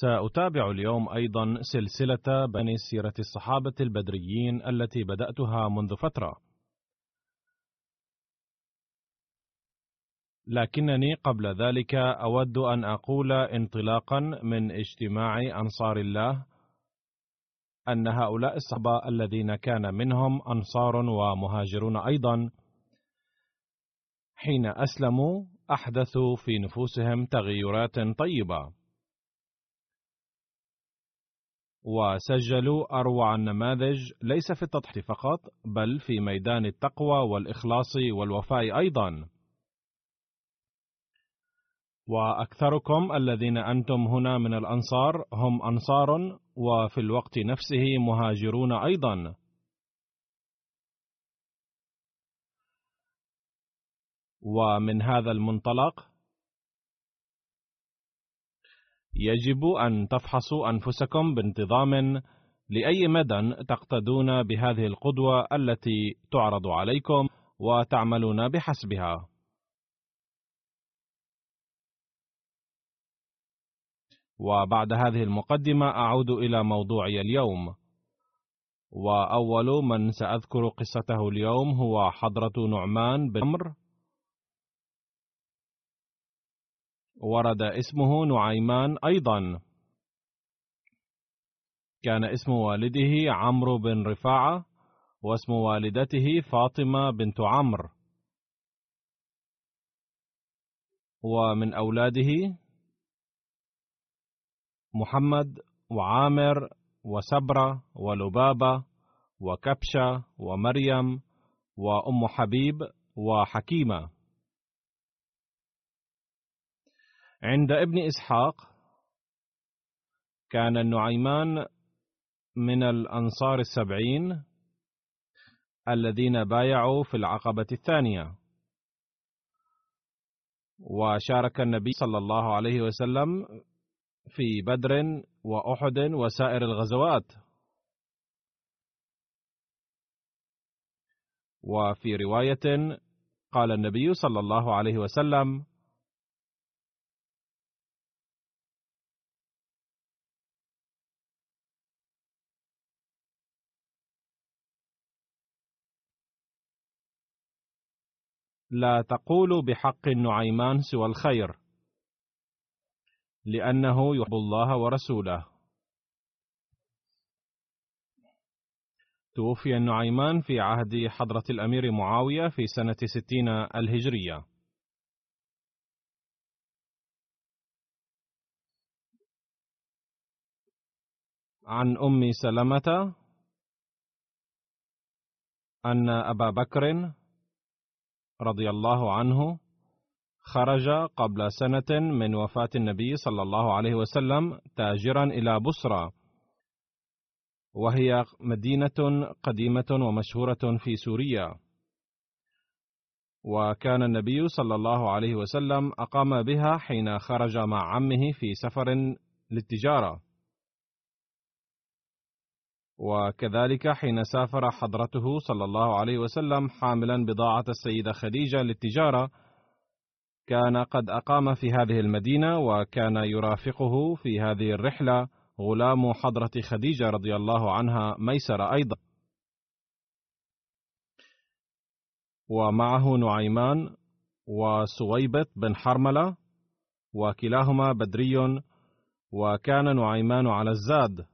سأتابع اليوم أيضا سلسلة بني سيرة الصحابة البدريين التي بدأتها منذ فترة. لكنني قبل ذلك أود أن أقول انطلاقا من اجتماع أنصار الله أن هؤلاء الصحابة الذين كان منهم أنصار ومهاجرون أيضا حين أسلموا أحدثوا في نفوسهم تغيرات طيبة. وسجلوا أروع النماذج ليس في التضحية فقط بل في ميدان التقوى والإخلاص والوفاء أيضا. وأكثركم الذين أنتم هنا من الأنصار هم أنصار وفي الوقت نفسه مهاجرون أيضا. ومن هذا المنطلق يجب أن تفحصوا أنفسكم بانتظام لأي مدى تقتدون بهذه القدوة التي تعرض عليكم وتعملون بحسبها. وبعد هذه المقدمة أعود إلى موضوعي اليوم. وأول من سأذكر قصته اليوم هو حضرة نعمان بن عمرو ورد اسمه نعيمان أيضا. كان اسم والده عمرو بن رفاعة واسم والدته فاطمة بنت عمرو. ومن أولاده محمد وعامر وسبرة ولبابة وكبشة ومريم وأم حبيب وحكيمة. عند ابن إسحاق كان النعيمان من الأنصار السبعين الذين بايعوا في العقبة الثانية. وشارك النبي صلى الله عليه وسلم في بدر وأحد وسائر الغزوات. وفي رواية قال النبي صلى الله عليه وسلم لا تقولوا بحق النعيمان سوى الخير لأنه يحب الله ورسوله. توفي النعيمان في عهد حضرة الأمير معاوية في سنة ستين الهجرية. عن أم سلمة أن أبا بكر رضي الله عنه خرج قبل سنة من وفاة النبي صلى الله عليه وسلم تاجرا إلى بصرى وهي مدينة قديمة ومشهورة في سوريا. وكان النبي صلى الله عليه وسلم أقام بها حين خرج مع عمه في سفر للتجارة. وكذلك حين سافر حضرته صلى الله عليه وسلم حاملا بضاعة السيدة خديجة للتجارة كان قد أقام في هذه المدينة وكان يرافقه في هذه الرحلة غلام حضرة خديجة رضي الله عنها ميسر أيضا. ومعه نعيمان وسويبت بن حرملة وكلاهما بدري وكان نعيمان على الزاد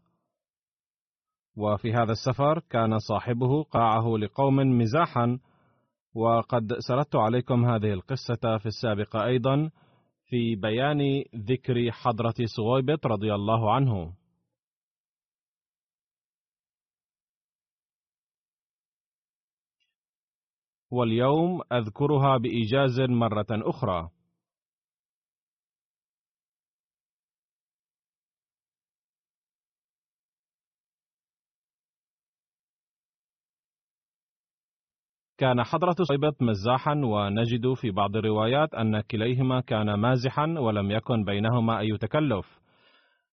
وفي هذا السفر كان صاحبه قاعه لقوم مزاحا وقد سردت عليكم هذه القصة في السابق أيضا في بيان ذكر حضرة سويبت رضي الله عنه. واليوم أذكرها بإيجاز مرة أخرى. كان حضرة صيبة مزاحا ونجد في بعض الروايات أن كليهما كان مازحا ولم يكن بينهما أي تكلف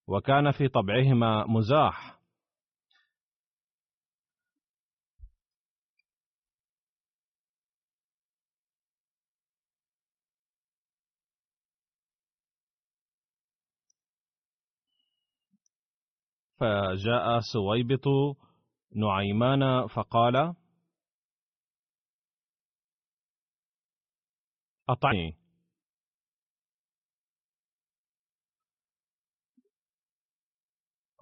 وكان في طبعهما مزاح. فجاء سويبط نعيمان فقال أطعني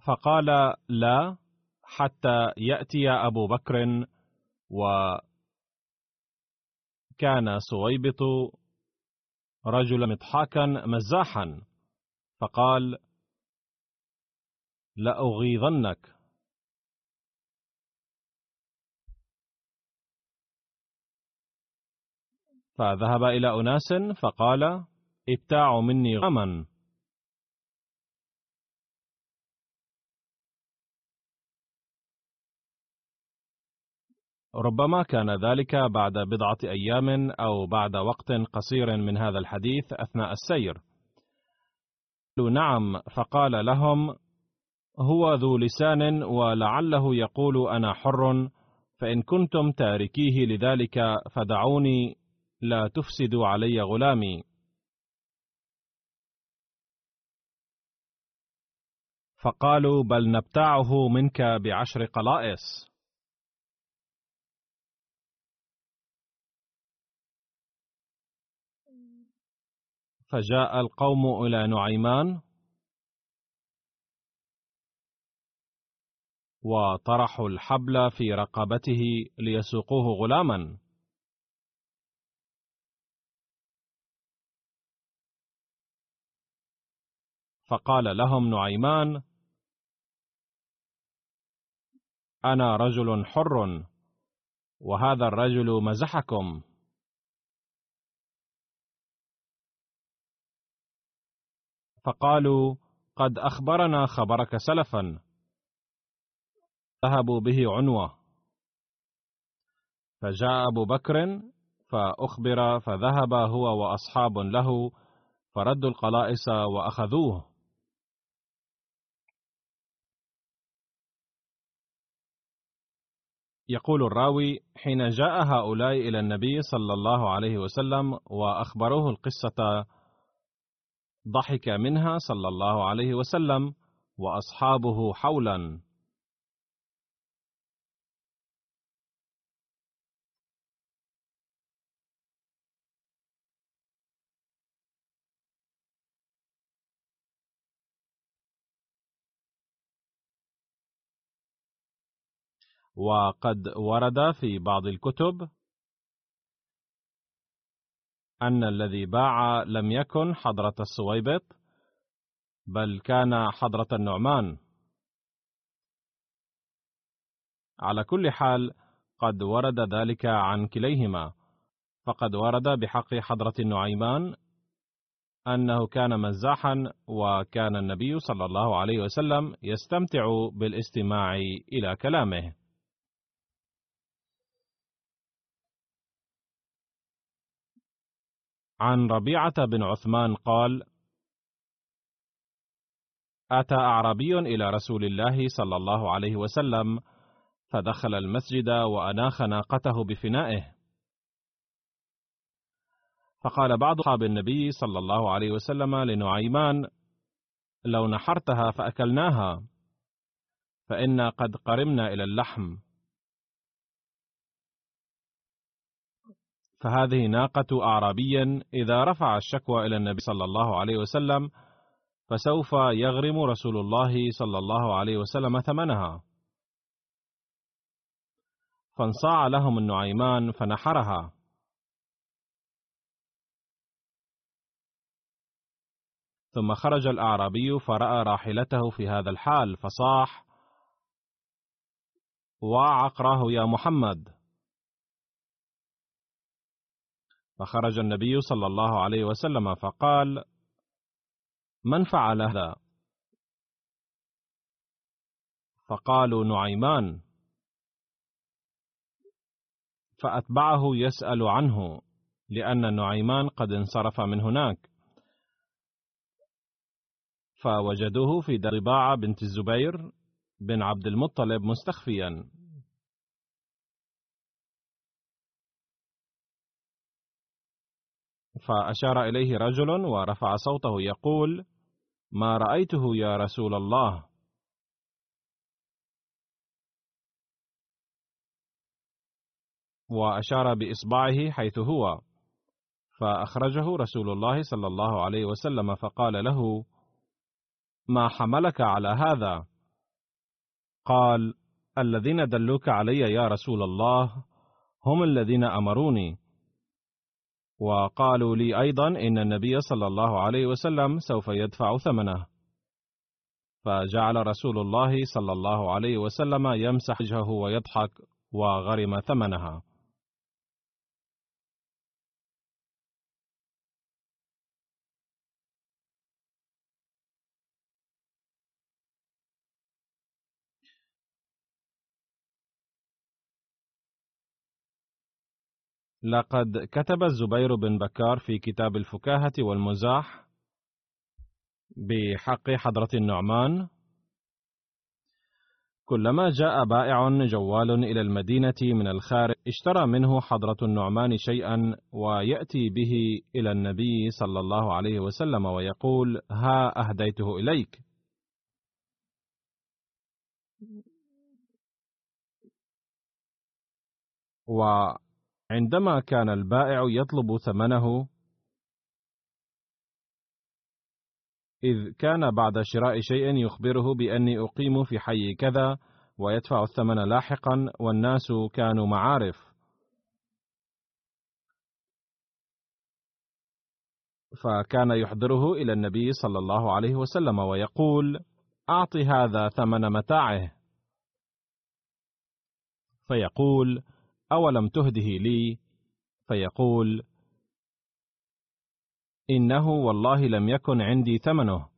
فقال لا حتى يأتي أبو بكر وكان سويبط رجلا مضحاكا مزاحا. فقال لأغيظنك فذهب إلى أناس فقال ابتاعوا مني غما ربما كان ذلك بعد بضعة أيام أو بعد وقت قصير من هذا الحديث أثناء السير. نعم فقال لهم: هو ذو لسان ولعله يقول أنا حر فإن كنتم تاركيه لذلك فدعوني لا تفسدوا علي غلامي. فقالوا بل نبتاعه منك بعشر قلائص. فجاء القوم إلى نعيمان وطرحوا الحبل في رقبته ليسوقوه غلاما. فقال لهم نعيمان أنا رجل حر وهذا الرجل مزحكم. فقالوا قد أخبرنا خبرك سلفا. ذهبوا به عنوة. فجاء أبو بكر فأخبر فذهب هو وأصحاب له فردوا القلائص وأخذوه. يقول الراوي حين جاء هؤلاء إلى النبي صلى الله عليه وسلم وأخبروه القصة ضحك منها صلى الله عليه وسلم وأصحابه حولا. وقد ورد في بعض الكتب أن الذي باع لم يكن حضرة السويبط بل كان حضرة النعمان. على كل حال قد ورد ذلك عن كليهما. فقد ورد بحق حضرة النعيمان أنه كان مزاحا وكان النبي صلى الله عليه وسلم يستمتع بالاستماع إلى كلامه. عن ربيعة بن عثمان قال: أتى أعرابي إلى رسول الله صلى الله عليه وسلم، فدخل المسجد وأناخ ناقته بفنائه. فقال بعض أصحاب النبي صلى الله عليه وسلم لنعيمان: لو نحرتها فأكلناها، فإنا قد قرمنا إلى اللحم. فهذه ناقة أعرابي إذا رفع الشكوى إلى النبي صلى الله عليه وسلم فسوف يغرم رسول الله صلى الله عليه وسلم ثمنها. فانصاع لهم النعيمان فنحرها. ثم خرج الأعرابي فرأى راحلته في هذا الحال فصاح: وعقراه يا محمد فخرج النبي صلى الله عليه وسلم فقال من فعل هذا؟ فقالوا نعيمان. فأتبعه يسأل عنه لأن نعيمان قد انصرف من هناك. فوجدوه في دار رباعة بنت الزبير بن عبد المطلب مستخفيا. فأشار إليه رجل ورفع صوته يقول: ما رأيته يا رسول الله. وأشار بإصبعه حيث هو، فأخرجه رسول الله صلى الله عليه وسلم فقال له: ما حملك على هذا؟ قال: الذين دلوك علي يا رسول الله هم الذين أمروني وقالوا لي أيضا إن النبي صلى الله عليه وسلم سوف يدفع ثمنه. فجعل رسول الله صلى الله عليه وسلم يمسح وجهه ويضحك وغرم ثمنها. لقد كتب الزبير بن بكار في كتاب الفكاهة والمزاح بحق حضرة النعمان. كلما جاء بائع جوال إلى المدينة من الخارج اشترى منه حضرة النعمان شيئا ويأتي به إلى النبي صلى الله عليه وسلم ويقول ها أهديته إليك. و عندما كان البائع يطلب ثمنه إذ كان بعد شراء شيء يخبره بأني أقيم في حي كذا ويدفع الثمن لاحقا والناس كانوا معارف. فكان يحضره إلى النبي صلى الله عليه وسلم ويقول أعط هذا ثمن متاعه. فيقول أولم تهده لي؟ فيقول إنه والله لم يكن عندي ثمنه.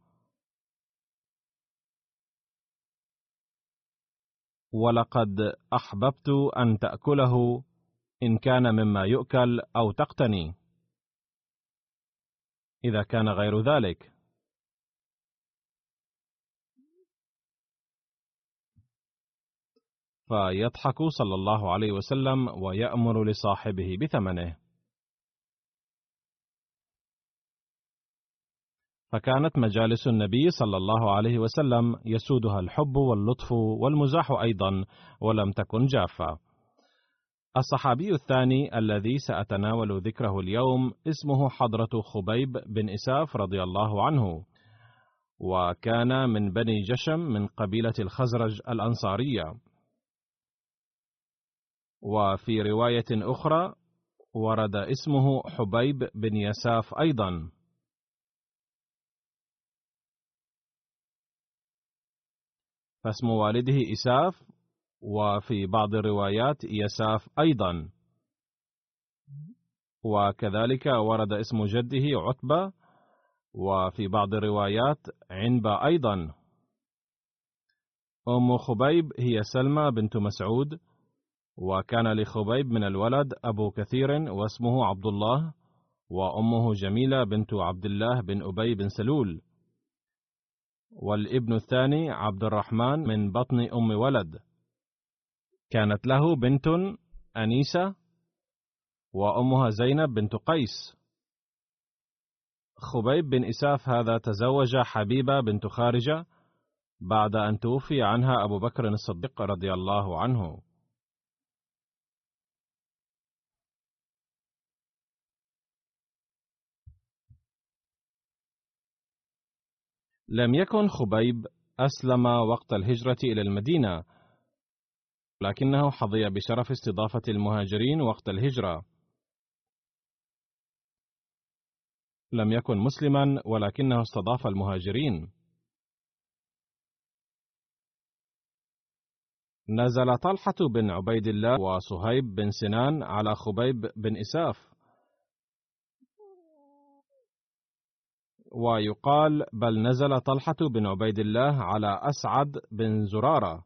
ولقد أحببت أن تأكله إن كان مما يؤكل أو تقتني. إذا كان غير ذلك. فيضحك صلى الله عليه وسلم ويأمر لصاحبه بثمنه. فكانت مجالس النبي صلى الله عليه وسلم يسودها الحب واللطف والمزاح أيضا ولم تكن جافة. الصحابي الثاني الذي سأتناول ذكره اليوم اسمه حضرة خبيب بن إساف رضي الله عنه. وكان من بني جشم من قبيلة الخزرج الأنصارية. وفي رواية أخرى ورد اسمه حبيب بن يساف أيضا. فاسم والده إساف وفي بعض الروايات يساف أيضا. وكذلك ورد اسم جده عتبة وفي بعض الروايات عنبة أيضا. أم خبيب هي سلمى بنت مسعود وكان لخبيب من الولد أبو كثير واسمه عبد الله وأمه جميلة بنت عبد الله بن أبي بن سلول. والابن الثاني عبد الرحمن من بطن أم ولد. كانت له بنت أنيسة وأمها زينب بنت قيس. خبيب بن إساف هذا تزوج حبيبة بنت خارجة بعد أن توفي عنها أبو بكر الصديق رضي الله عنه. لم يكن خبيب أسلم وقت الهجرة إلى المدينة لكنه حظي بشرف استضافة المهاجرين وقت الهجرة. لم يكن مسلما ولكنه استضاف المهاجرين. نزل طلحة بن عبيد الله وصهيب بن سنان على خبيب بن إساف. ويقال بل نزل طلحة بن عبيد الله على أسعد بن زرارة.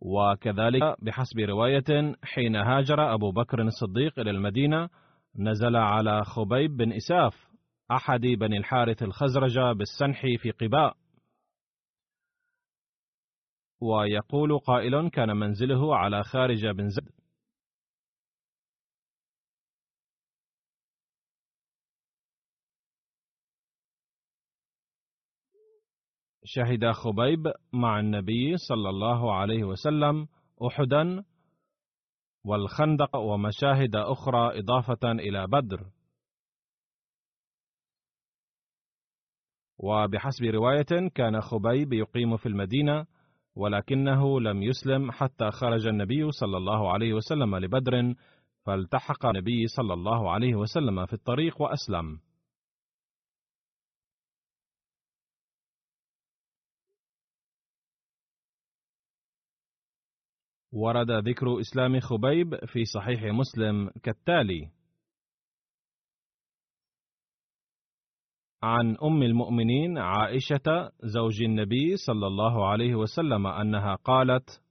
وكذلك بحسب رواية حين هاجر أبو بكر الصديق إلى المدينة نزل على خبيب بن إساف أحد بني الحارث الخزرج بالسنح في قباء. ويقول قائل كان منزله على خارج بن زيد شهد خبيب مع النبي صلى الله عليه وسلم أحدا والخندق ومشاهد أخرى إضافة إلى بدر. وبحسب رواية كان خبيب يقيم في المدينة ولكنه لم يسلم حتى خرج النبي صلى الله عليه وسلم لبدر فالتحق النبي صلى الله عليه وسلم في الطريق وأسلم. ورد ذكر إسلام خبيب في صحيح مسلم كالتالي: عن أم المؤمنين عائشة زوج النبي صلى الله عليه وسلم أنها قالت: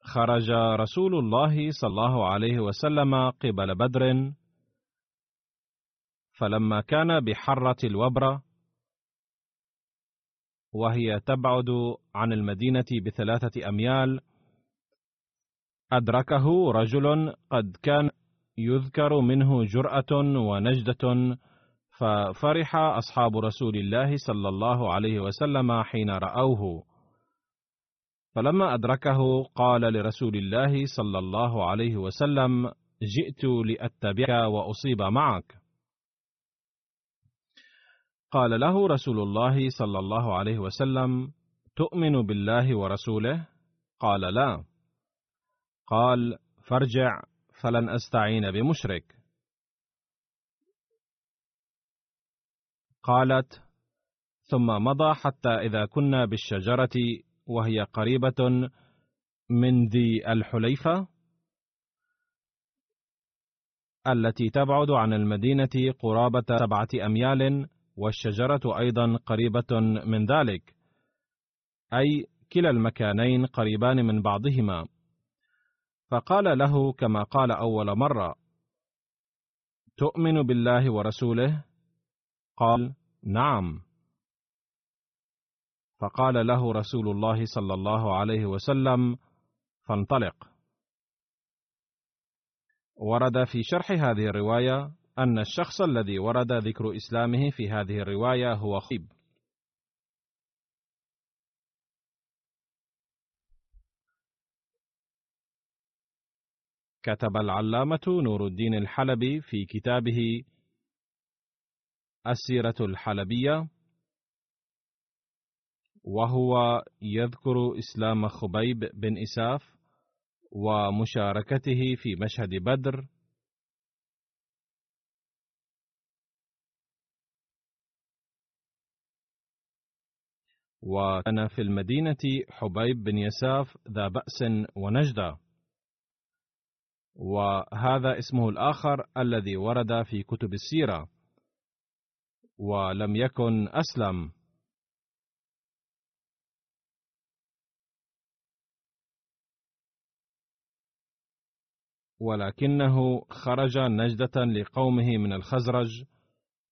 خرج رسول الله صلى الله عليه وسلم قبل بدر فلما كان بحرة الوبرة وهي تبعد عن المدينة بثلاثة أميال. أدركه رجل قد كان يذكر منه جرأة ونجدة ففرح أصحاب رسول الله صلى الله عليه وسلم حين رأوه. فلما أدركه قال لرسول الله صلى الله عليه وسلم جئت لأتبعك وأصيب معك. قال له رسول الله صلى الله عليه وسلم تؤمن بالله ورسوله؟ قال لا. قال فارجع فلن أستعين بمشرك. قالت ثم مضى حتى إذا كنا بالشجرة وهي قريبة من ذي الحليفة التي تبعد عن المدينة قرابة سبعة أميال والشجرة أيضا قريبة من ذلك أي كلا المكانين قريبان من بعضهما. فقال له كما قال أول مرة تؤمن بالله ورسوله؟ قال نعم. فقال له رسول الله صلى الله عليه وسلم فانطلق. ورد في شرح هذه الرواية أن الشخص الذي ورد ذكر إسلامه في هذه الرواية هو خيب كتب العلامة نور الدين الحلبي في كتابه السيرة الحلبية وهو يذكر إسلام خبيب بن إساف ومشاركته في مشهد بدر وكان في المدينة حبيب بن يساف ذا بأس ونجدة. وهذا اسمه الآخر الذي ورد في كتب السيرة. ولم يكن أسلم. ولكنه خرج نجدة لقومه من الخزرج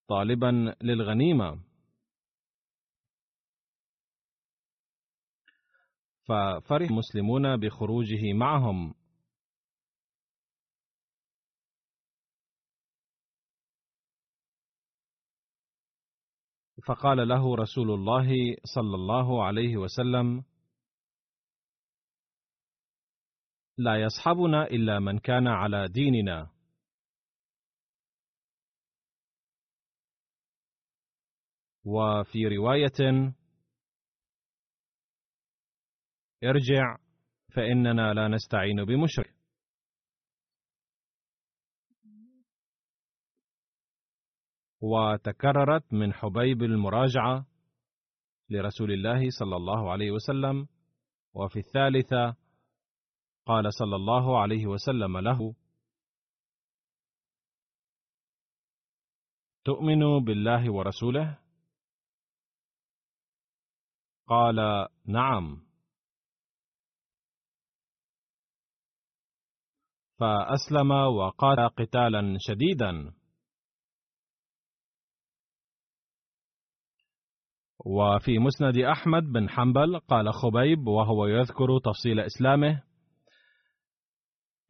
طالبا للغنيمة. ففرح المسلمون بخروجه معهم. فقال له رسول الله صلى الله عليه وسلم لا يصحبنا إلا من كان على ديننا. وفي رواية ارجع فإننا لا نستعين بمشرك. وتكررت من حبيب المراجعة لرسول الله صلى الله عليه وسلم. وفي الثالثة قال صلى الله عليه وسلم له تؤمن بالله ورسوله؟ قال نعم. فأسلم وقاتل قتالا شديدا. وفي مسند أحمد بن حنبل قال خبيب وهو يذكر تفصيل إسلامه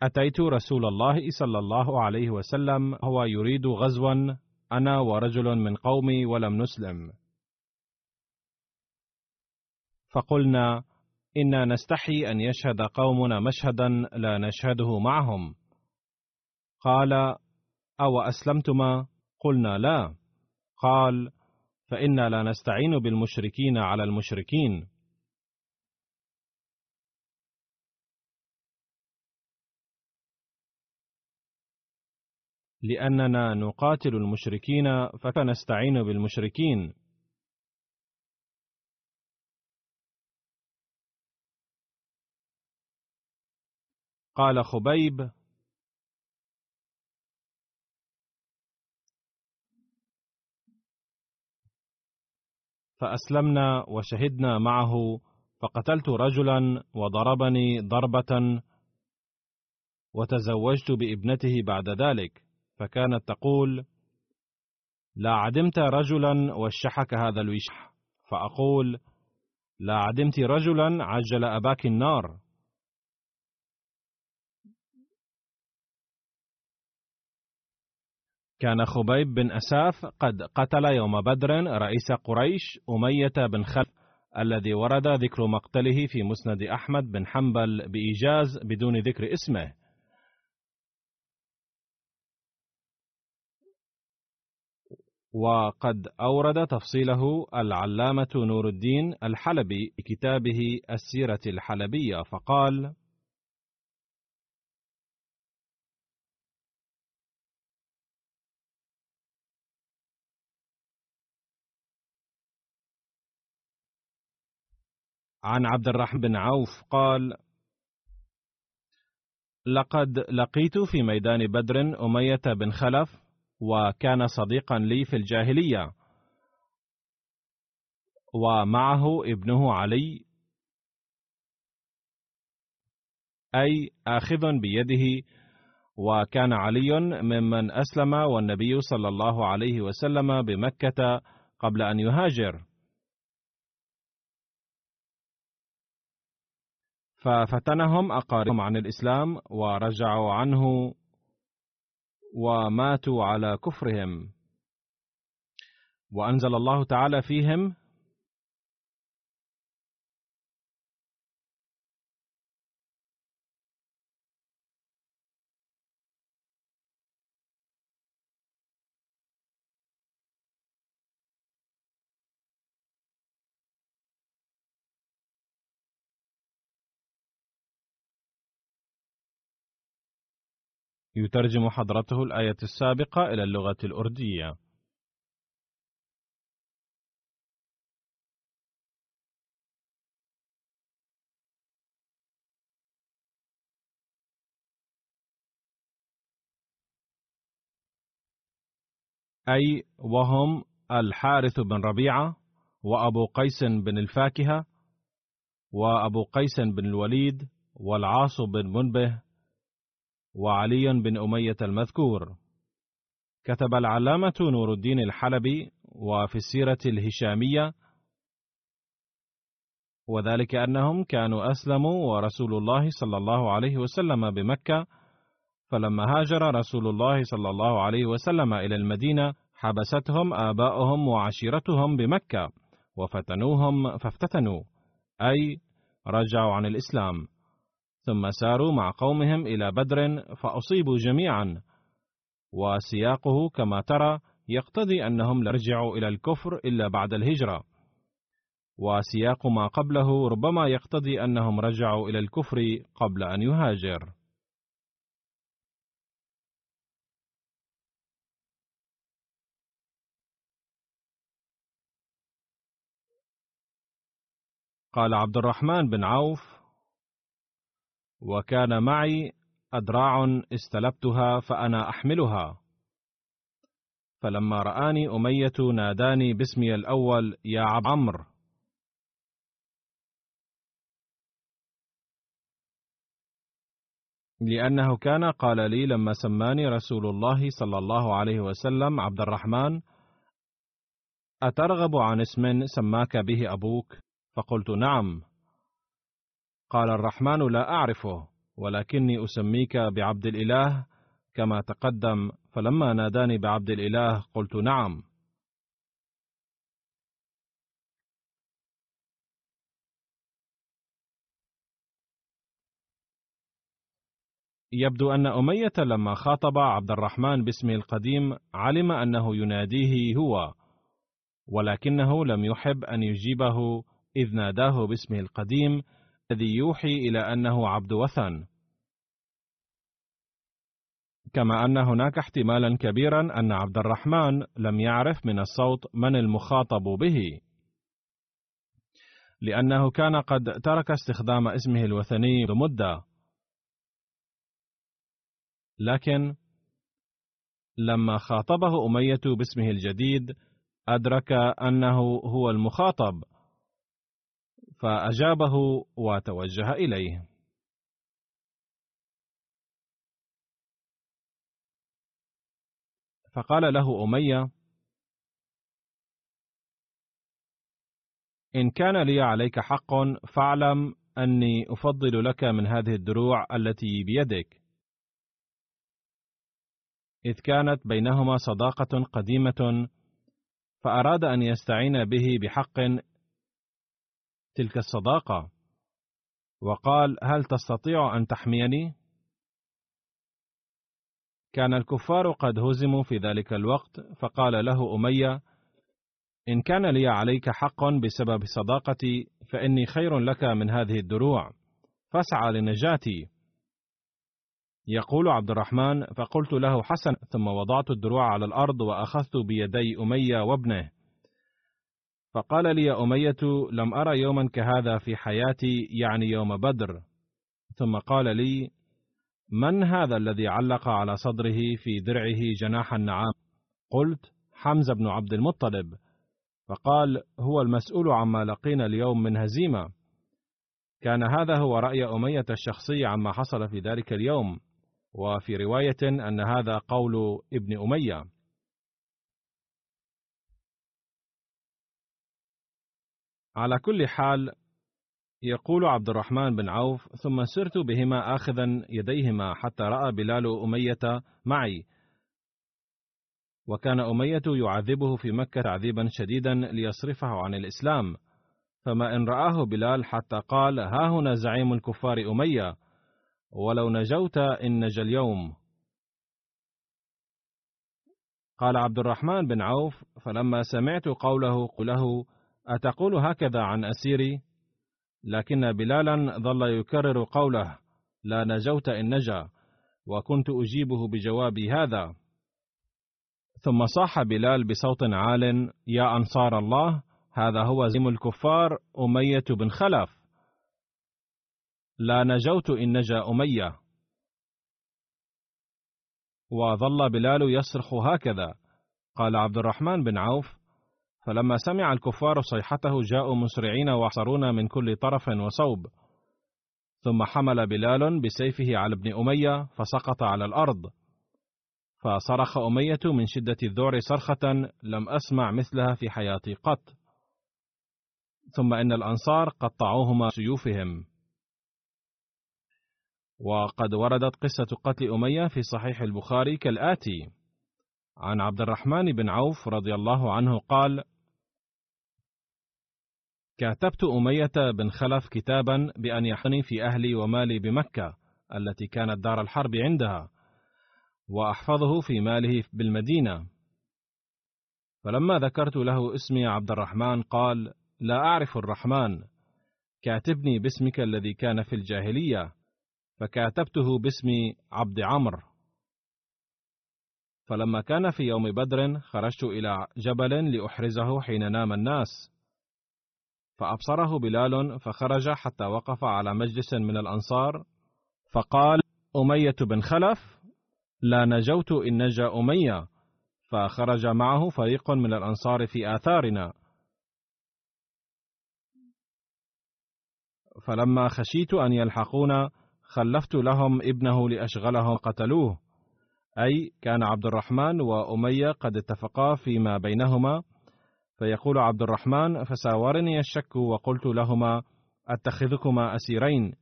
أتيت رسول الله صلى الله عليه وسلم هو يريد غزوا أنا ورجل من قومي ولم نسلم. فقلنا إنا نستحي أن يشهد قومنا مشهدا لا نشهده معهم. قال أو أسلمتما؟ قلنا لا. قال فإنا لا نستعين بالمشركين على المشركين. لأننا نقاتل المشركين فنستعين بالمشركين. قال خبيب فأسلمنا وشهدنا معه فقتلت رجلا وضربني ضربة وتزوجت بابنته بعد ذلك فكانت تقول لا عدمت رجلا وشحك هذا الوشح. فأقول لا عدمت رجلا عجل أباك النار. كان خبيب بن أساف قد قتل يوم بدر رئيس قريش أمية بن خلف الذي ورد ذكر مقتله في مسند أحمد بن حنبل بإيجاز بدون ذكر اسمه. وقد أورد تفصيله العلامة نور الدين الحلبي في كتابه السيرة الحلبية فقال: عن عبد الرحمن بن عوف قال: لقد لقيت في ميدان بدر أمية بن خلف وكان صديقا لي في الجاهلية ومعه ابنه علي أي آخذ بيده وكان علي ممن أسلم والنبي صلى الله عليه وسلم بمكة قبل أن يهاجر. ففتنهم أقاربهم عن الإسلام ورجعوا عنه وماتوا على كفرهم. وأنزل الله تعالى فيهم يترجم حضرته الآية السابقة إلى اللغة الأردية. أي وهم الحارث بن ربيعة وأبو قيس بن الفاكهة وأبو قيس بن الوليد والعاص بن منبه وعلي بن أمية المذكور. كتب العلامة نور الدين الحلبي وفي السيرة الهشامية وذلك أنهم كانوا أسلموا ورسول الله صلى الله عليه وسلم بمكة فلما هاجر رسول الله صلى الله عليه وسلم إلى المدينة حبستهم آباؤهم وعشيرتهم بمكة وفتنوهم فافتتنوا أي رجعوا عن الإسلام. ثم ساروا مع قومهم إلى بدر فأصيبوا جميعا. وسياقه كما ترى يقتضي أنهم لرجعوا إلى الكفر إلا بعد الهجرة. وسياق ما قبله ربما يقتضي أنهم رجعوا إلى الكفر قبل أن يهاجر. قال عبد الرحمن بن عوف وكان معي أدراع استلبتها فأنا أحملها. فلما رآني أمية ناداني باسمي الأول يا عمرو. لأنه كان قال لي لما سماني رسول الله صلى الله عليه وسلم عبد الرحمن أترغب عن اسم سماك به أبوك؟ فقلت نعم. قال الرحمن لا أعرفه ولكني أسميك بعبد الإله كما تقدم فلما ناداني بعبد الإله قلت نعم. يبدو أن أمية لما خاطب عبد الرحمن باسمه القديم علم أنه يناديه هو ولكنه لم يحب أن يجيبه إذ ناداه باسمه القديم الذي يوحي إلى أنه عبد وثن كما أن هناك احتمالا كبيرا أن عبد الرحمن لم يعرف من الصوت من المخاطب به. لأنه كان قد ترك استخدام اسمه الوثني لمدة. لكن لما خاطبه أمية باسمه الجديد أدرك أنه هو المخاطب. فأجابه وتوجه إليه. فقال له أمية إن كان لي عليك حق فاعلم أني أفضل لك من هذه الدروع التي بيدك. إذ كانت بينهما صداقة قديمة فأراد أن يستعين به بحق تلك الصداقة؟ وقال هل تستطيع أن تحميني؟ كان الكفار قد هزموا في ذلك الوقت فقال له أمية إن كان لي عليك حق بسبب صداقتي فإني خير لك من هذه الدروع. فاسعى لنجاتي. يقول عبد الرحمن فقلت له حسن. ثم وضعت الدروع على الأرض وأخذت بيدي أمية وابنه. فقال لي أمية لم أرى يوما كهذا في حياتي يعني يوم بدر. ثم قال لي من هذا الذي علق على صدره في درعه جناح النعام؟ قلت حمزة بن عبد المطلب. فقال هو المسؤول عما لقينا اليوم من هزيمة. كان هذا هو رأي أمية الشخصي عما حصل في ذلك اليوم. وفي رواية أن هذا قول ابن أمية. على كل حال يقول عبد الرحمن بن عوف ثم سرت بهما آخذا يديهما حتى رأى بلال أمية معي. وكان أمية يعذبه في مكة تعذيبا شديدا ليصرفه عن الإسلام. فما إن رآه بلال حتى قال ها هنا زعيم الكفار أمية ولو نجوت إن نجا اليوم. قال عبد الرحمن بن عوف فلما سمعت قوله قله أتقول هكذا عن أسيري؟ لكن بلالا ظل يكرر قوله لا نجوت إن نجا وكنت أجيبه بجوابي هذا. ثم صاح بلال بصوت عال يا أنصار الله هذا هو زم الكفار أمية بن خلف. لا نجوت إن نجا أمية. وظل بلال يصرخ هكذا قال عبد الرحمن بن عوف فلما سمع الكفار صيحته جاءوا مسرعين وحصرونا من كل طرف وصوب. ثم حمل بلال بسيفه على ابن أمية فسقط على الأرض. فصرخ أمية من شدة الذعر صرخة لم أسمع مثلها في حياتي قط. ثم إن الأنصار قطعوهما سيوفهم. وقد وردت قصة قتل أمية في صحيح البخاري كالآتي: عن عبد الرحمن بن عوف رضي الله عنه قال: كاتبت أمية بن خلف كتابا بأن يحني في أهلي ومالي بمكة التي كانت دار الحرب عندها، وأحفظه في ماله بالمدينة. فلما ذكرت له اسمي عبد الرحمن قال: لا أعرف الرحمن، كاتبني باسمك الذي كان في الجاهلية، فكاتبته باسم عبد عمرو فلما كان في يوم بدر خرجت إلى جبل لأحرزه حين نام الناس فأبصره بلال فخرج حتى وقف على مجلس من الأنصار فقال أمية بن خلف لا نجوت إن نجا أمية. فخرج معه فريق من الأنصار في آثارنا. فلما خشيت أن يلحقونا خلفت لهم ابنه لأشغلهم قتلوه. أي كان عبد الرحمن وأمية قد اتفقا فيما بينهما فيقول عبد الرحمن فساورني الشك وقلت لهما أتخذكما أسيرين؟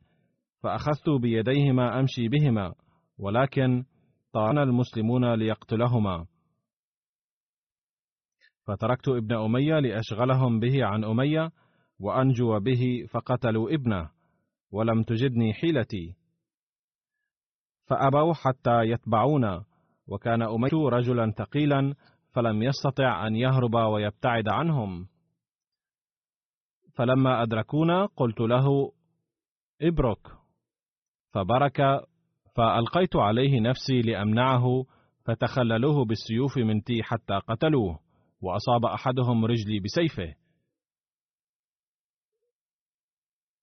فأخذت بيديهما أمشي بهما ولكن طعن المسلمون ليقتلهما. فتركت ابن أمية لأشغلهم به عن أمية وأنجو به فقتلوا ابنه ولم تجدني حيلتي. فأبوا حتى يتبعونا وكان أمية رجلا ثقيلا فلم يستطع أن يهرب ويبتعد عنهم. فلما أدركونا قلت له ابرك. فبرك فألقيت عليه نفسي لأمنعه فتخللوه بالسيوف من تي حتى قتلوه وأصاب أحدهم رجلي بسيفه.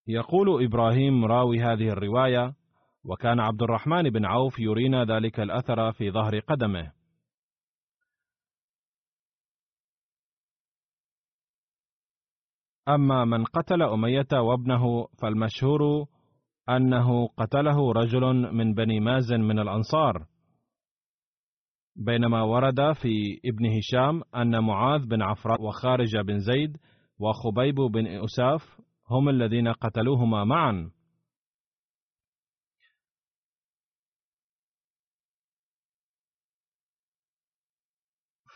يقول إبراهيم راوي هذه الرواية وكان عبد الرحمن بن عوف يرينا ذلك الأثر في ظهر قدمه. أما من قتل أمية وابنه فالمشهور أنه قتله رجل من بني مازن من الأنصار. بينما ورد في ابن هشام أن معاذ بن عفراء وخارج بن زيد وخبيب بن أساف هم الذين قتلوهما معا.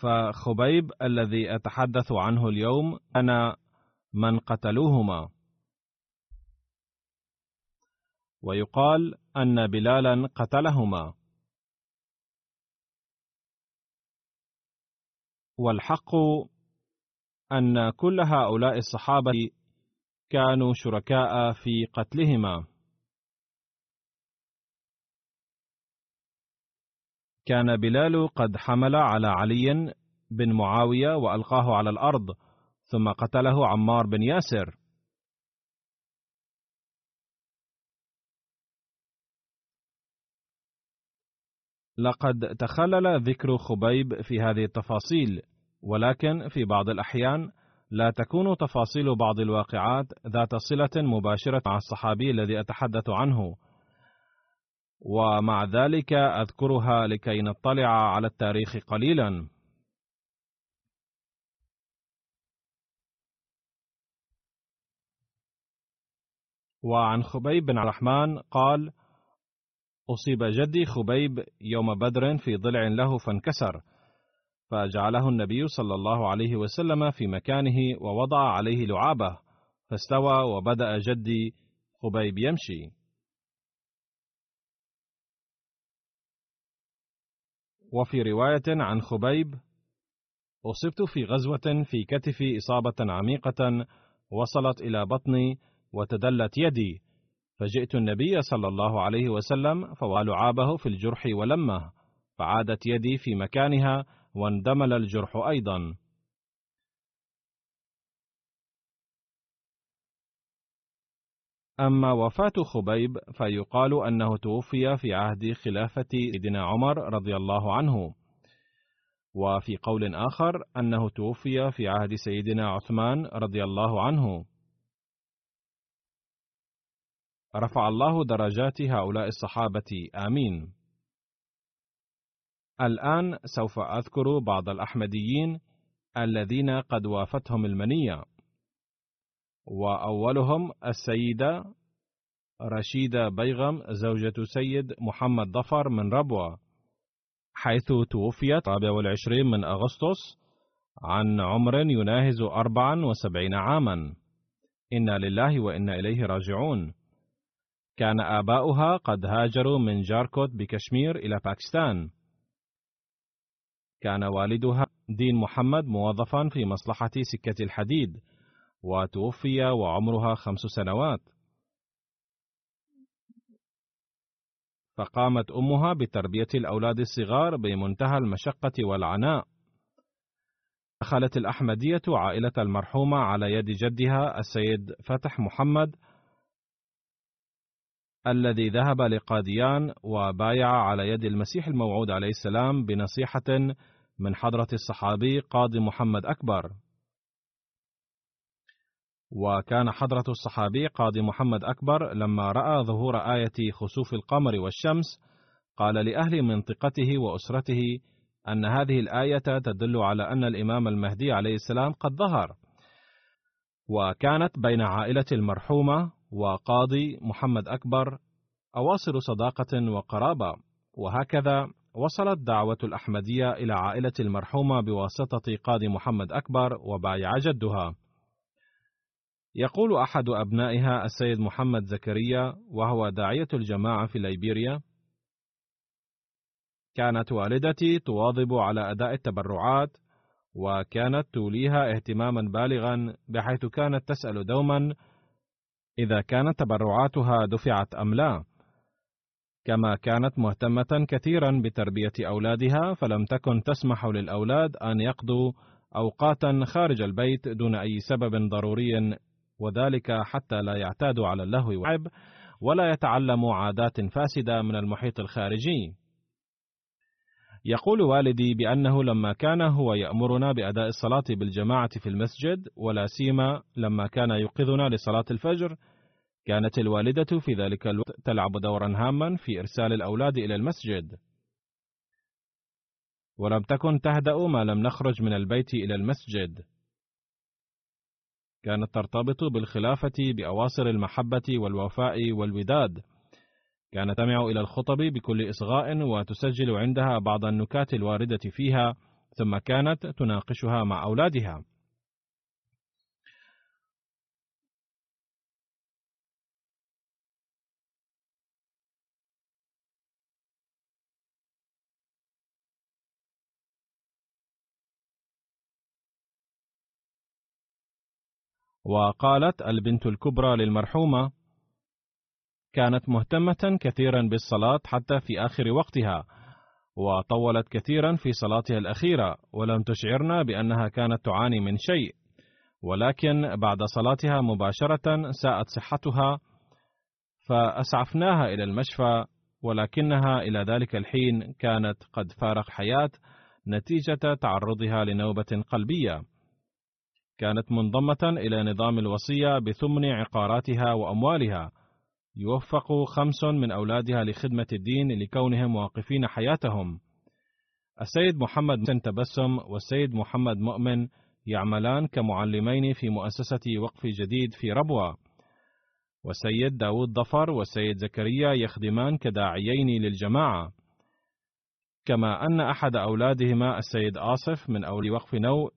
فخبيب الذي أتحدث عنه اليوم أنا من قتلوهما. ويقال أن بلالا قتلهما. والحق أن كل هؤلاء الصحابة كانوا شركاء في قتلهما. كان بلال قد حمل على علي بن معاوية وألقاه على الأرض ثم قتله عمار بن ياسر. لقد تخلل ذكر خبيب في هذه التفاصيل ولكن في بعض الأحيان لا تكون تفاصيل بعض الواقعات ذات صلة مباشرة مع الصحابي الذي أتحدث عنه. ومع ذلك أذكرها لكي نطلع على التاريخ قليلا. وعن خبيب بن الرحمن قال أصيب جدي خبيب يوم بدر في ضلع له فانكسر فجعله النبي صلى الله عليه وسلم في مكانه ووضع عليه لعابه فاستوى وبدأ جدي خبيب يمشي. وفي رواية عن خبيب أصبت في غزوة في كتفي إصابة عميقة وصلت إلى بطني وتدلت يدي. فجئت النبي صلى الله عليه وسلم فوالعابه في الجرح ولمه فعادت يدي في مكانها واندمل الجرح أيضا. أما وفاة خبيب فيقال أنه توفي في عهد خلافة سيدنا عمر رضي الله عنه. وفي قول آخر أنه توفي في عهد سيدنا عثمان رضي الله عنه. رفع الله درجات هؤلاء الصحابة آمين. الآن سوف أذكر بعض الأحمديين الذين قد وافتهم المنية، وأولهم السيدة رشيدة بيغم زوجة سيد محمد ظفر من ربوة، حيث توفيت 24 من أغسطس عن عمر يناهز 74 عاما. إنا لله وإنا إليه راجعون. كان آباؤها قد هاجروا من جاركوت بكشمير إلى باكستان. كان والدها دين محمد موظفا في مصلحة سكة الحديد، وتوفي وعمرها خمس سنوات. فقامت أمها بتربية الأولاد الصغار بمنتهى المشقة والعناء. دخلت الأحمدية عائلة المرحومة على يد جدها السيد فتح محمد الذي ذهب لقاديان وبايع على يد المسيح الموعود عليه السلام بنصيحة من حضرة الصحابي قاضي محمد أكبر. وكان حضرة الصحابي قاضي محمد أكبر لما رأى ظهور آية خسوف القمر والشمس قال لأهل منطقته وأسرته أن هذه الآية تدل على أن الإمام المهدي عليه السلام قد ظهر. وكانت بين عائلة المرحومة وقاضي محمد أكبر أواصر صداقة وقرابة، وهكذا وصلت دعوة الأحمدية إلى عائلة المرحومة بواسطة قاضي محمد أكبر وبايع جدها. يقول أحد أبنائها السيد محمد زكريا وهو داعية الجماعة في ليبيريا: كانت والدتي تواظب على أداء التبرعات، وكانت توليها اهتماما بالغا بحيث كانت تسأل دوما إذا كانت تبرعاتها دفعت أم لا. كما كانت مهتمة كثيرا بتربية أولادها فلم تكن تسمح للأولاد أن يقضوا أوقاتا خارج البيت دون أي سبب ضروري وذلك حتى لا يعتادوا على اللهو واللعب ولا يتعلموا عادات فاسدة من المحيط الخارجي. يقول والدي بأنه لما كان هو يأمرنا بأداء الصلاة بالجماعة في المسجد ولا سيما لما كان يوقظنا لصلاة الفجر كانت الوالدة في ذلك الوقت تلعب دورا هاما في إرسال الأولاد إلى المسجد. ولم تكن تهدأ ما لم نخرج من البيت إلى المسجد. كانت ترتبط بالخلافة بأواصر المحبة والوفاء والوداد. كانت تستمع إلى الخطب بكل إصغاء وتسجل عندها بعض النكات الواردة فيها ثم كانت تناقشها مع أولادها. وقالت البنت الكبرى للمرحومة كانت مهتمة كثيرا بالصلاة حتى في آخر وقتها وطولت كثيرا في صلاتها الأخيرة ولم تشعرنا بأنها كانت تعاني من شيء. ولكن بعد صلاتها مباشرة ساءت صحتها فأسعفناها إلى المشفى ولكنها إلى ذلك الحين كانت قد فارق حياة نتيجة تعرضها لنوبة قلبية. كانت منضمة إلى نظام الوصية بثمن عقاراتها وأموالها يوفق خمس من أولادها لخدمة الدين لكونهم واقفين حياتهم. السيد محمد حسن تبسم والسيد محمد مؤمن يعملان كمعلمين في مؤسسة وقف جديد في ربوة. والسيد داود ظفر والسيد زكريا يخدمان كداعيين للجماعة. كما أن أحد أولادهما السيد آصف من أولي وقف نو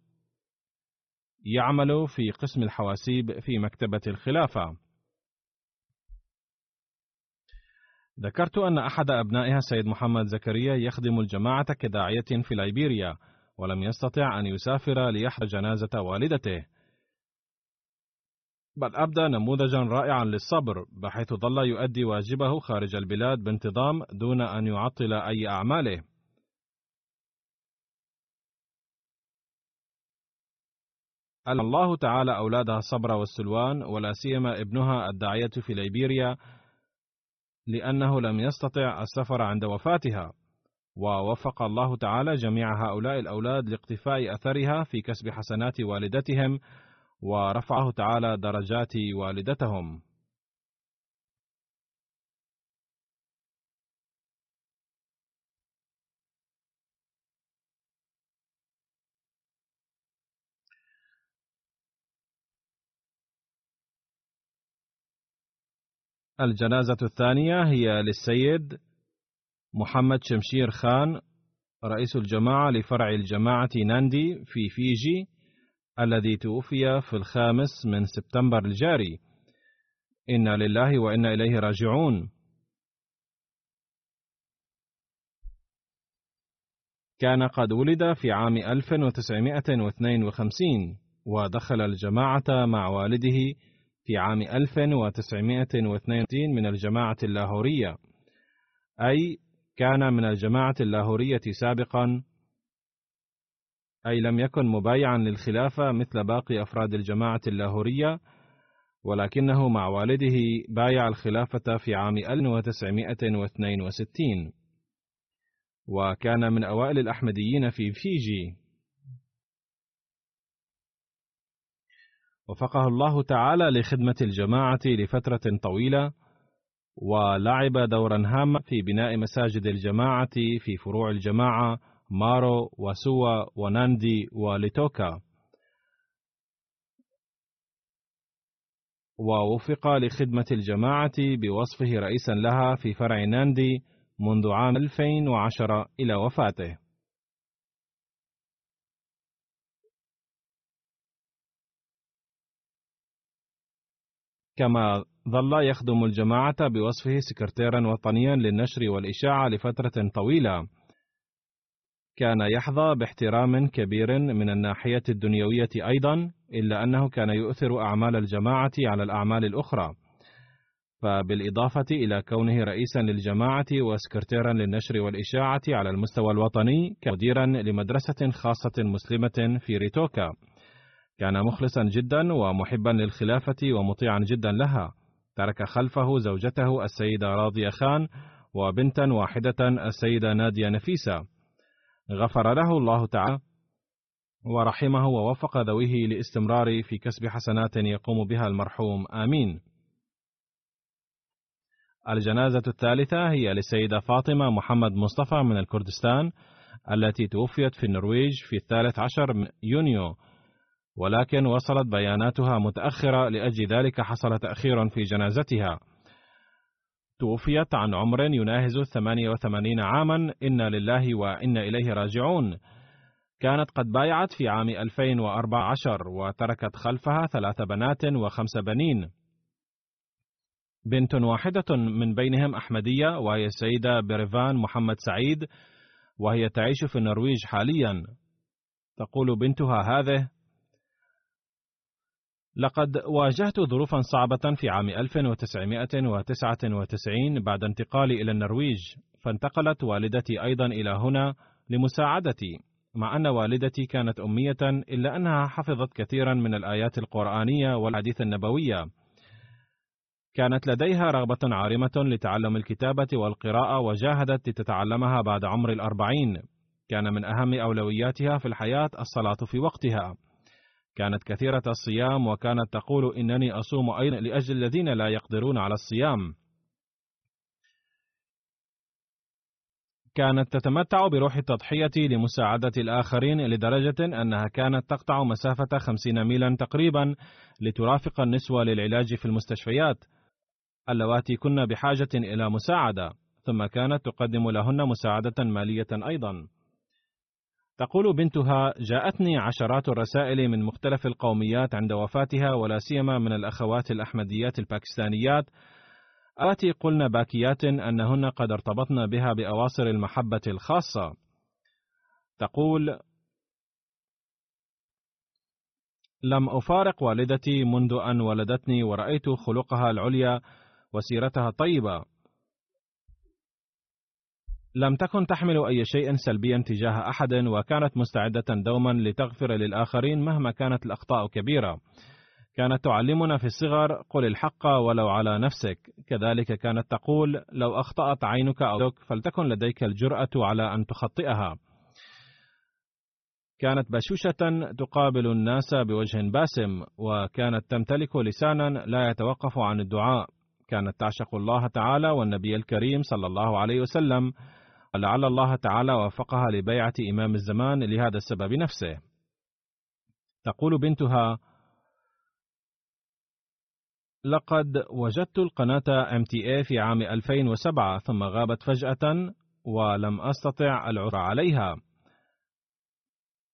يعمل في قسم الحواسيب في مكتبة الخلافة. ذكرت أن أحد أبنائها السيد محمد زكريا يخدم الجماعة كداعية في ليبيريا، ولم يستطع أن يسافر ليحضر جنازة والدته. بل أبدى نموذجا رائعا للصبر، بحيث ظل يؤدي واجبه خارج البلاد بانتظام دون أن يعطل أي أعماله. الله تعالى أولادها الصبر والسلوان ولا سيما ابنها الداعية في ليبيريا لأنه لم يستطع السفر عند وفاتها. ووفق الله تعالى جميع هؤلاء الأولاد لاقتفاء أثرها في كسب حسنات والدتهم ورفعه تعالى درجات والدتهم. الجنازة الثانية هي للسيد محمد شمشير خان رئيس الجماعة لفرع الجماعة ناندي في فيجي الذي توفي في الخامس من سبتمبر الجاري. إنا لله وإنا إليه راجعون. كان قد ولد في عام 1952 ودخل الجماعة مع والده في عام 1962 من الجماعة اللاهورية. أي كان من الجماعة اللاهورية سابقا أي لم يكن مبايعا للخلافة مثل باقي أفراد الجماعة اللاهورية ولكنه مع والده بايع الخلافة في عام 1962 وكان من أوائل الأحمديين في فيجي. وفقه الله تعالى لخدمة الجماعة لفترة طويلة ولعب دورا هاما في بناء مساجد الجماعة في فروع الجماعة مارو وسوا وناندي وليتوكا. ووفق لخدمة الجماعة بوصفه رئيسا لها في فرع ناندي منذ عام 2010 إلى وفاته. كما ظل يخدم الجماعة بوصفه سكرتيرا وطنيا للنشر والإشاعة لفترة طويلة. كان يحظى باحترام كبير من الناحية الدنيوية أيضا إلا أنه كان يؤثر أعمال الجماعة على الأعمال الأخرى. فبالإضافة إلى كونه رئيسا للجماعة وسكرتيرا للنشر والإشاعة على المستوى الوطني كمديرا لمدرسة خاصة مسلمة في ريتوكا. كان مخلصا جدا ومحبا للخلافة ومطيعا جدا لها. ترك خلفه زوجته السيدة راضية خان وبنتا واحدة السيدة نادية نفيسة. غفر له الله تعالى ورحمه ووفق ذويه لاستمرار في كسب حسنات يقوم بها المرحوم. آمين. الجنازة الثالثة هي للسيدة فاطمة محمد مصطفى من الكردستان التي توفيت في النرويج في الثالث عشر من يونيو. ولكن وصلت بياناتها متأخرة لأجل ذلك حصل تأخير في جنازتها. توفيت عن عمر يناهز 88 عاما إنا لله وإنا إليه راجعون. كانت قد بايعت في عام 2014 وتركت خلفها ثلاث بنات وخمس بنين. بنت واحدة من بينهم أحمدية وهي السيدة بريفان محمد سعيد وهي تعيش في النرويج حاليا. تقول بنتها هذه لقد واجهت ظروفا صعبة في عام 1999 بعد انتقالي إلى النرويج فانتقلت والدتي أيضا إلى هنا لمساعدتي مع أن والدتي كانت أمية إلا أنها حفظت كثيرا من الآيات القرآنية والحديث النبوية. كانت لديها رغبة عارمة لتعلم الكتابة والقراءة وجاهدت لتتعلمها بعد عمر الأربعين. كان من أهم أولوياتها في الحياة الصلاة في وقتها. كانت كثيرة الصيام وكانت تقول إنني أصوم أيضا لأجل الذين لا يقدرون على الصيام. كانت تتمتع بروح التضحية لمساعدة الآخرين لدرجة أنها كانت تقطع مسافة خمسين ميلا تقريبا لترافق النسوة للعلاج في المستشفيات اللواتي كن بحاجة إلى مساعدة ثم كانت تقدم لهن مساعدة مالية أيضا. تقول بنتها جاءتني عشرات الرسائل من مختلف القوميات عند وفاتها ولا سيما من الأخوات الأحمديات الباكستانيات آتي قلن باكيات أنهن قد ارتبطن بها بأواصر المحبة الخاصة. تقول لم أفارق والدتي منذ أن ولدتني ورأيت خلقها العليا وسيرتها الطيبة. لم تكن تحمل أي شيء سلبيا تجاه أحد وكانت مستعدة دوما لتغفر للآخرين مهما كانت الأخطاء كبيرة. كانت تعلمنا في الصغر قل الحق ولو على نفسك. كذلك كانت تقول لو أخطأت عينك أو يدك فلتكن لديك الجرأة على أن تخطئها. كانت بشوشة تقابل الناس بوجه باسم وكانت تمتلك لسانا لا يتوقف عن الدعاء. كانت تعشق الله تعالى والنبي الكريم صلى الله عليه وسلم. ولعل الله تعالى وفقها لبيعة إمام الزمان لهذا السبب نفسه. تقول بنتها لقد وجدت القناة MTA في عام 2007 ثم غابت فجأة ولم أستطع العثور عليها.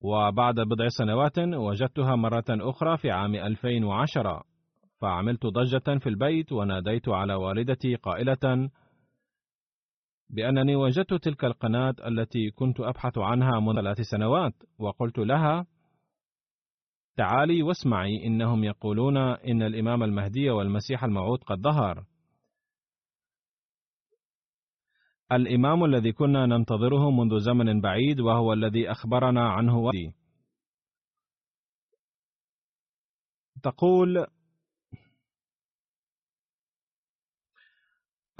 وبعد بضع سنوات وجدتها مرة أخرى في عام 2010 فعملت ضجة في البيت وناديت على والدتي قائلة بأنني وجدت تلك القناة التي كنت أبحث عنها منذ ثلاث سنوات وقلت لها تعالي واسمعي إنهم يقولون إن الإمام المهدي والمسيح الموعود قد ظهر. الإمام الذي كنا ننتظره منذ زمن بعيد وهو الذي أخبرنا عنه والدي تقول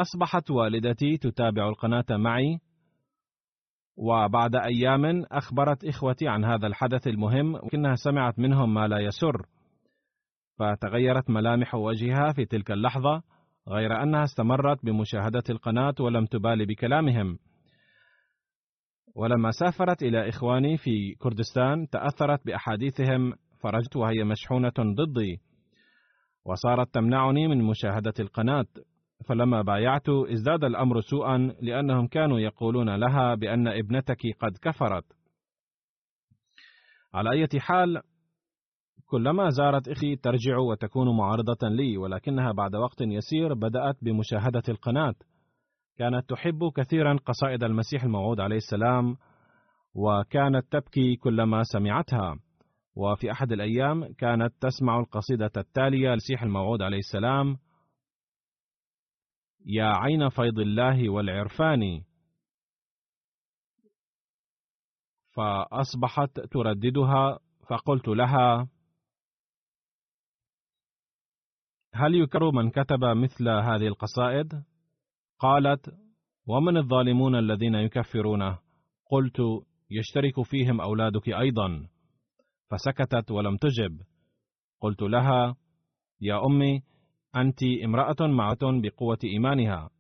أصبحت والدتي تتابع القناة معي وبعد أيام أخبرت إخوتي عن هذا الحدث المهم ولكنها سمعت منهم ما لا يسر فتغيرت ملامح وجهها في تلك اللحظة غير أنها استمرت بمشاهدة القناة ولم تبالي بكلامهم. ولما سافرت إلى إخواني في كردستان تأثرت بأحاديثهم فرجت وهي مشحونة ضدي وصارت تمنعني من مشاهدة القناة. فلما بايعت ازداد الأمر سوءا لأنهم كانوا يقولون لها بأن ابنتك قد كفرت. على أي حال كلما زارت إخي ترجع وتكون معارضة لي ولكنها بعد وقت يسير بدأت بمشاهدة القناة. كانت تحب كثيرا قصائد المسيح الموعود عليه السلام وكانت تبكي كلما سمعتها. وفي أحد الأيام كانت تسمع القصيدة التالية للمسيح الموعود عليه السلام يا عين فيض الله والعرفان. فأصبحت ترددها فقلت لها هل يكر من كتب مثل هذه القصائد؟ قالت ومن الظالمون الذين يكفرونه قلت يشترك فيهم أولادك أيضا. فسكتت ولم تجب. قلت لها يا أمي أنت امرأة معة بقوة إيمانها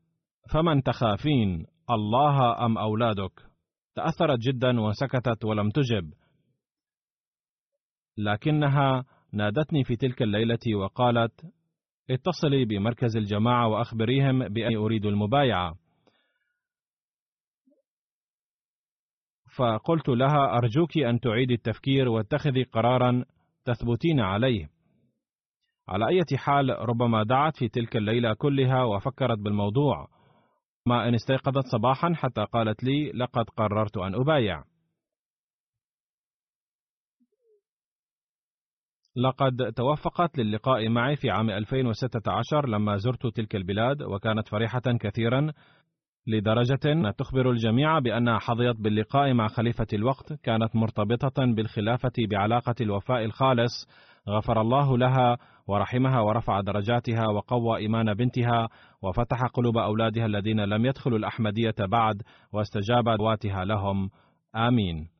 فمن تخافين الله أم أولادك تأثرت جدا وسكتت ولم تجب لكنها نادتني في تلك الليلة وقالت اتصلي بمركز الجماعة وأخبريهم بأني أريد المبايعة. فقلت لها أرجوك أن تعيدي التفكير واتخذي قرارا تثبتين عليه. على أي حال ربما دعت في تلك الليلة كلها وفكرت بالموضوع، ما إن استيقظت صباحا حتى قالت لي لقد قررت أن أبايع. لقد توفقت للقاء معي في عام 2016 لما زرت تلك البلاد وكانت فرحة كثيرا لدرجة تخبر الجميع بأنها حظيت باللقاء مع خليفة الوقت كانت مرتبطة بالخلافة بعلاقة الوفاء الخالص غفر الله لها ورحمها ورفع درجاتها وقوى إيمان بنتها وفتح قلوب أولادها الذين لم يدخلوا الأحمدية بعد واستجاب دعواتها لهم. آمين.